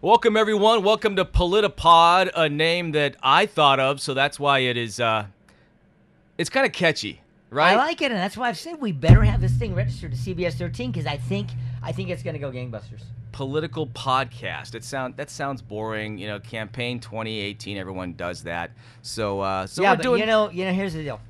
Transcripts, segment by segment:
Welcome, everyone. Welcome to Politipod, a name that I thought of, so that's why it is. Uh, it's kind of catchy, right? I like it, and that's why I've said we better have this thing registered to CBS 13 because I think I think it's going to go gangbusters. Political podcast. It sound that sounds boring. You know, campaign 2018. Everyone does that. So, uh, so yeah, we're but doing. you know, you know, here's the deal.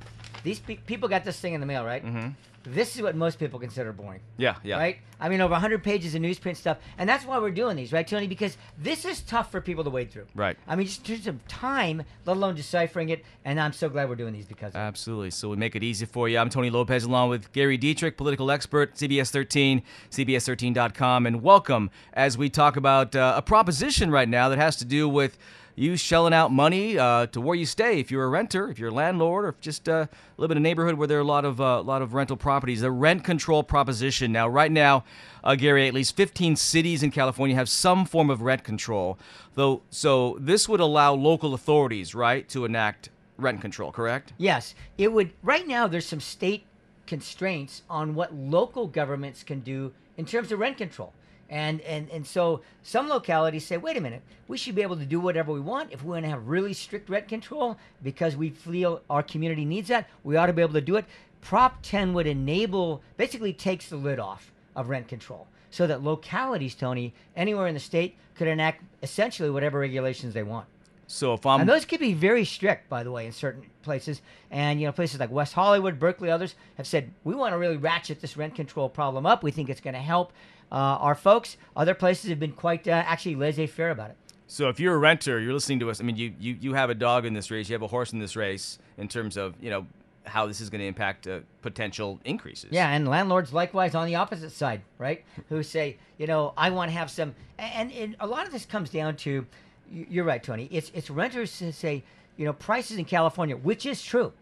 These pe- people got this thing in the mail, right? Mhm. This is what most people consider boring. yeah, yeah. Right? I mean, over 100 pages of newsprint stuff. And that's why we're doing these, right, Tony? Because this is tough for people to wade through. Right. I mean, just in terms of time, let alone deciphering it. And I'm so glad we're doing these because of. Absolutely. So we make it easy for you. I'm Tony Lopez along with Gary Dietrich, political expert, CBS 13, CBS13.com. And welcome as we talk about uh, a proposition right now that has to do with you shelling out money uh, to where you stay if you're a renter, if you're a landlord, or just uh, live in a neighborhood where there are a lot of uh, lot of rental properties. The rent control proposition. Now, right now, uh, Gary, at least 15 cities in California have some form of rent control. Though, so this would allow local authorities, right, to enact rent control. Correct? Yes, it would. Right now, there's some state constraints on what local governments can do in terms of rent control. And, and, and so some localities say, wait a minute, we should be able to do whatever we want. If we want to have really strict rent control because we feel our community needs that, we ought to be able to do it. Prop 10 would enable, basically takes the lid off of rent control so that localities, Tony, anywhere in the state could enact essentially whatever regulations they want. So if I'm And those could be very strict, by the way, in certain places. And you know, places like West Hollywood, Berkeley, others have said we want to really ratchet this rent control problem up. We think it's going to help uh, our folks. Other places have been quite uh, actually laissez-faire about it. So if you're a renter, you're listening to us. I mean, you, you you have a dog in this race. You have a horse in this race in terms of you know how this is going to impact uh, potential increases. Yeah, and landlords likewise on the opposite side, right? Who say, you know, I want to have some, and, and a lot of this comes down to, you're right, Tony. It's it's renters say, you know, prices in California, which is true,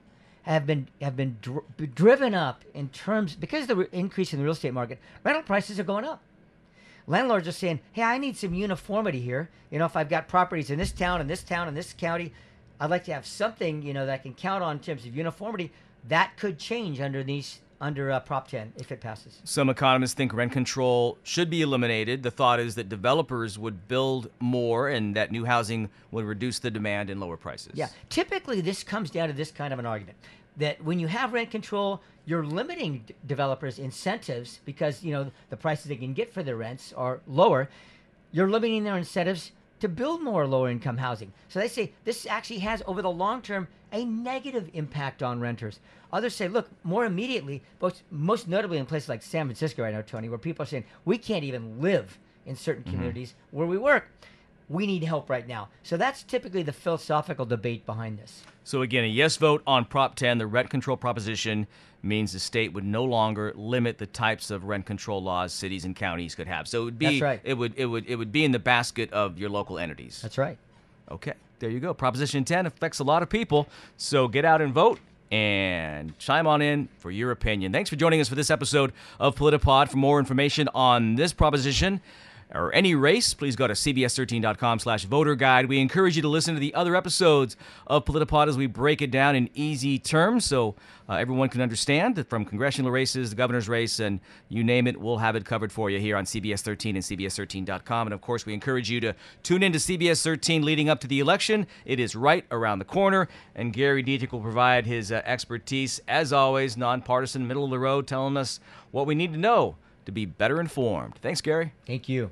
have been have been dr- driven up in terms because of the re- increase in the real estate market. Rental prices are going up. Landlords are saying, hey, I need some uniformity here. You know, if I've got properties in this town, in this town, in this county, I'd like to have something, you know, that I can count on in terms of uniformity. That could change under these under uh, Prop 10 if it passes. Some economists think rent control should be eliminated. The thought is that developers would build more, and that new housing would reduce the demand and lower prices. Yeah, typically this comes down to this kind of an argument that when you have rent control, you're limiting d- developers incentives because you know the prices they can get for their rents are lower. You're limiting their incentives to build more low income housing. So they say this actually has over the long term a negative impact on renters. Others say, look, more immediately, most, most notably in places like San Francisco right now, Tony, where people are saying we can't even live in certain mm-hmm. communities where we work. We need help right now. So that's typically the philosophical debate behind this. So again, a yes vote on Prop 10, the rent control proposition, means the state would no longer limit the types of rent control laws cities and counties could have. So it would be right. it would it would it would be in the basket of your local entities. That's right. Okay, there you go. Proposition 10 affects a lot of people. So get out and vote and chime on in for your opinion. Thanks for joining us for this episode of Politipod. For more information on this proposition or any race, please go to cbs13.com slash voter guide. We encourage you to listen to the other episodes of Politipod as we break it down in easy terms so uh, everyone can understand from congressional races, the governor's race, and you name it, we'll have it covered for you here on CBS 13 and CBS13.com. And of course, we encourage you to tune in to CBS 13 leading up to the election. It is right around the corner, and Gary Dietrich will provide his uh, expertise, as always, nonpartisan, middle of the road, telling us what we need to know to be better informed. Thanks, Gary. Thank you.